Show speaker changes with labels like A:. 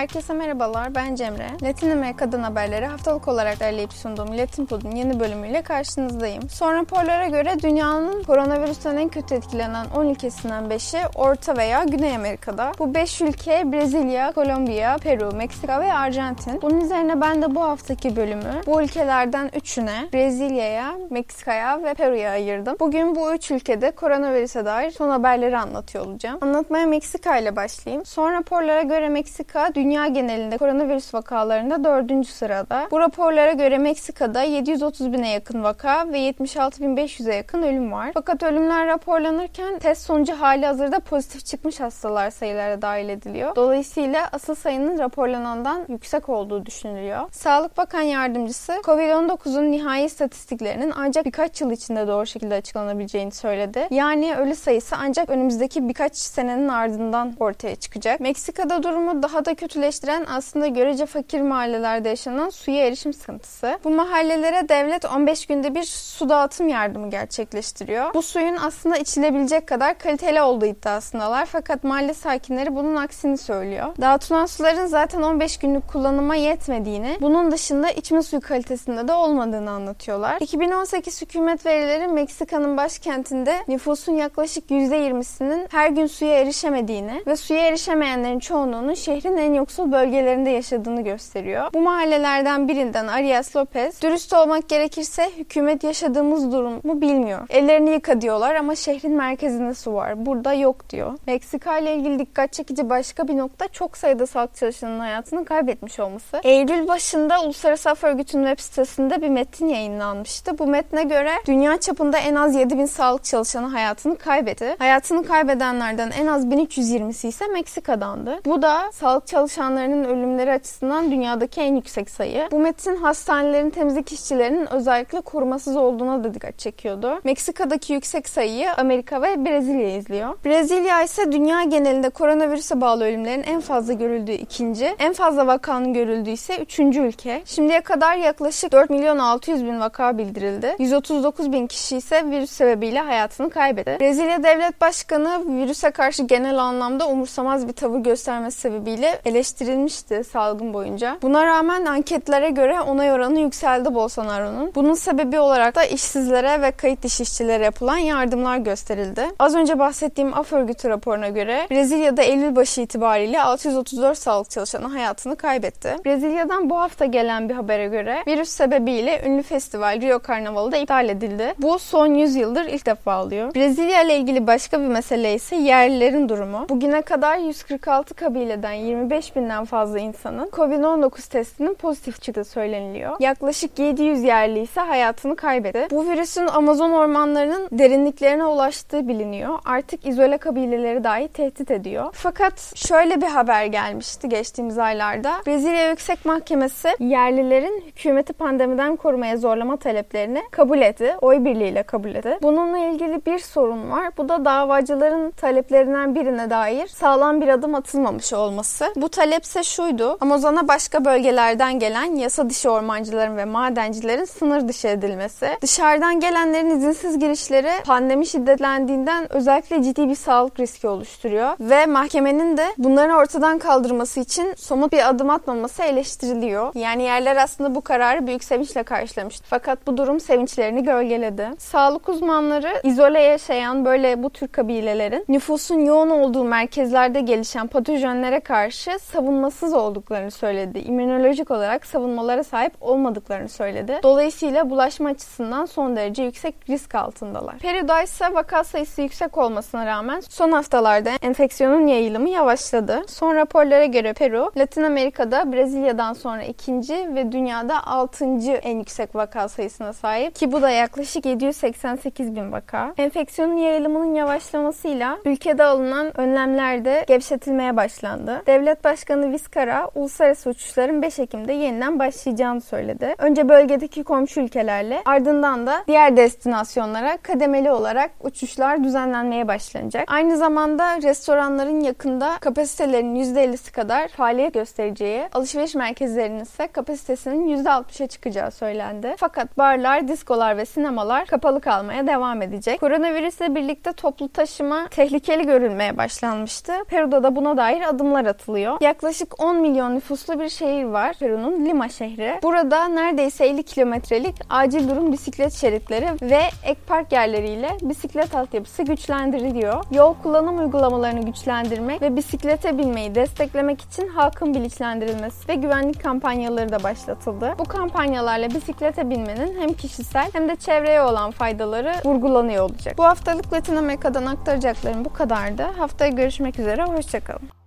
A: Herkese merhabalar, ben Cemre. Latin Amerika'dan haberleri haftalık olarak derleyip sunduğum Latin Pod'un yeni bölümüyle karşınızdayım. Son raporlara göre dünyanın koronavirüsten en kötü etkilenen 10 ülkesinden 5'i Orta veya Güney Amerika'da. Bu 5 ülke Brezilya, Kolombiya, Peru, Meksika ve Arjantin. Bunun üzerine ben de bu haftaki bölümü bu ülkelerden 3'üne Brezilya'ya, Meksika'ya ve Peru'ya ayırdım. Bugün bu 3 ülkede koronavirüse dair son haberleri anlatıyor olacağım. Anlatmaya Meksika ile başlayayım. Son raporlara göre Meksika dünya genelinde koronavirüs vakalarında 4. sırada. Bu raporlara göre Meksika'da 730 bine yakın vaka ve 76.500'e yakın ölüm var. Fakat ölümler raporlanırken test sonucu hali hazırda pozitif çıkmış hastalar sayılara dahil ediliyor. Dolayısıyla asıl sayının raporlanandan yüksek olduğu düşünülüyor. Sağlık Bakan Yardımcısı COVID-19'un nihai istatistiklerinin ancak birkaç yıl içinde doğru şekilde açıklanabileceğini söyledi. Yani ölü sayısı ancak önümüzdeki birkaç senenin ardından ortaya çıkacak. Meksika'da durumu daha da kötüleştiren aslında görece fakir mahallelerde yaşanan suya erişim sıkıntısı. Bu mahallelere devlet 15 günde bir su dağıtım yardımı gerçekleştiriyor. Bu suyun aslında içilebilecek kadar kaliteli olduğu iddiasındalar fakat mahalle sakinleri bunun aksini söylüyor. Dağıtılan suların zaten 15 günlük kullanıma yetmediğini, bunun dışında içme suyu kalitesinde de olmadığını anlatıyorlar. 2018 hükümet verileri Meksika'nın başkentinde nüfusun yaklaşık %20'sinin her gün suya erişemediğini ve suya erişemeyenlerin çoğunluğunun şehrin en yoksul bölgelerinde yaşadığını gösteriyor. Bu mahallelerden birinden Arias Lopez, dürüst olmak gerekirse hükümet yaşadığımız durumu bilmiyor. Ellerini yıka diyorlar ama şehrin merkezinde su var. Burada yok diyor. Meksika ile ilgili dikkat çekici başka bir nokta çok sayıda sağlık çalışanının hayatını kaybetmiş olması. Eylül başında Uluslararası Af Örgütü'nün web sitesinde bir metin yayınlanmıştı. Bu metne göre dünya çapında en az 7000 sağlık çalışanı hayatını kaybetti. Hayatını kaybedenlerden en az 1320'si ise Meksika'dandı. Bu da sağlık çalışanlarının ölümleri açısından dünyadaki en yüksek sayı. Bu metin hastanelerin temizlik işçilerinin özellikle korumasız olduğuna da dikkat çekiyordu. Meksika'daki yüksek sayıyı Amerika ve Brezilya izliyor. Brezilya ise dünya genelinde koronavirüse bağlı ölümlerin en fazla görüldüğü ikinci, en fazla vakanın görüldüğü ise üçüncü ülke. Şimdiye kadar yaklaşık 4 milyon 600 bin vaka bildirildi. 139 bin kişi ise virüs sebebiyle hayatını kaybetti. Brezilya Devlet Başkanı virüse karşı genel anlamda umursamaz bir tavır göstermesi sebebiyle eleştirilmişti salgın boyunca. Buna rağmen anketlere göre onay oranı yükseldi Bolsonaro'nun. Bunun sebebi olarak da işsizlere ve kayıt dışı işçilere yapılan yardımlar gösterildi. Az önce bahsettiğim Af Örgütü raporuna göre Brezilya'da Eylül başı itibariyle 634 sağlık çalışanı hayatını kaybetti. Brezilya'dan bu hafta gelen bir habere göre virüs sebebiyle ünlü festival Rio Karnavalı da iptal edildi. Bu son 100 yıldır ilk defa oluyor. Brezilya ile ilgili başka bir mesele ise yerlilerin durumu. Bugüne kadar 146 kabileden 25 binden fazla insanın COVID-19 testinin pozitif çıktığı söyleniliyor. Yaklaşık 700 yerli ise hayatını kaybetti. Bu virüsün Amazon ormanlarının derinliklerine ulaştığı biliniyor. Artık izole kabileleri dahi tehdit ediyor. Fakat şöyle bir haber gelmişti geçtiğimiz aylarda. Brezilya Yüksek Mahkemesi yerlilerin hükümeti pandemiden korumaya zorlama taleplerini kabul etti. Oy birliğiyle kabul etti. Bununla ilgili bir sorun var. Bu da davacıların taleplerinden birine dair sağlam bir adım atılmamış olması. Bu talepse şuydu. Amazon'a başka bölgelerden gelen yasa dışı ormancıların ve madencilerin sınır dışı edilmesi. Dışarıdan gelenlerin izinsiz girişleri pandemi şiddetlendiğinden özellikle ciddi bir sağlık riski oluşturuyor. Ve mahkemenin de bunları ortadan kaldırması için somut bir adım atmaması eleştiriliyor. Yani yerler aslında bu kararı büyük sevinçle karşılamıştı. Fakat bu durum sevinçlerini gölgeledi. Sağlık uzmanları izole yaşayan böyle bu tür kabilelerin nüfusun yoğun olduğu merkezlerde gelişen patojenlere karşı savunmasız olduklarını söyledi. İmmünolojik olarak savunmalara sahip olmadıklarını söyledi. Dolayısıyla bulaşma açısından son derece yüksek risk altındalar. Peru'da ise vaka sayısı yüksek olmasına rağmen son haftalarda enfeksiyonun yayılımı yavaşladı. Son raporlara göre Peru, Latin Amerika'da Brezilya'dan sonra ikinci ve dünyada altıncı en yüksek vaka sayısına sahip ki bu da yaklaşık 788 bin vaka. Enfeksiyonun yayılımının yavaşlamasıyla ülkede alınan önlemler de gevşetilmeye başlandı. Devlet Başkanı Vizcarra uluslararası uçuşların 5 Ekim'de yeniden başlayacağını söyledi. Önce bölgedeki komşu ülkelerle ardından da diğer destinasyonlara kademeli olarak uçuşlar düzenlenmeye başlanacak. Aynı zamanda restoranların yakında kapasitelerinin %50'si kadar faaliyet göstereceği, alışveriş merkezlerinin ise kapasitesinin %60'a çıkacağı söylendi. Fakat barlar, diskolar ve sinemalar kapalı kalmaya devam edecek. Koronavirüsle birlikte toplu taşıma tehlikeli görülmeye başlanmıştı. Peru'da da buna dair adımlar atılıyor. Yaklaşık 10 milyon nüfuslu bir şehir var. Peru'nun Lima şehri. Burada neredeyse 50 kilometrelik acil durum bisiklet şeritleri ve ek park yerleriyle bisiklet altyapısı güçlendiriliyor. Yol kullanım uygulamalarını güçlendirmek ve bisiklete binmeyi desteklemek için halkın bilinçlendirilmesi ve güvenlik kampanyaları da başlatıldı. Bu kampanyalarla bisiklete binmenin hem kişisel hem de çevreye olan faydaları vurgulanıyor olacak. Bu haftalık Latin Amerika'dan aktaracaklarım bu kadardı. Haftaya görüşmek üzere, hoşçakalın.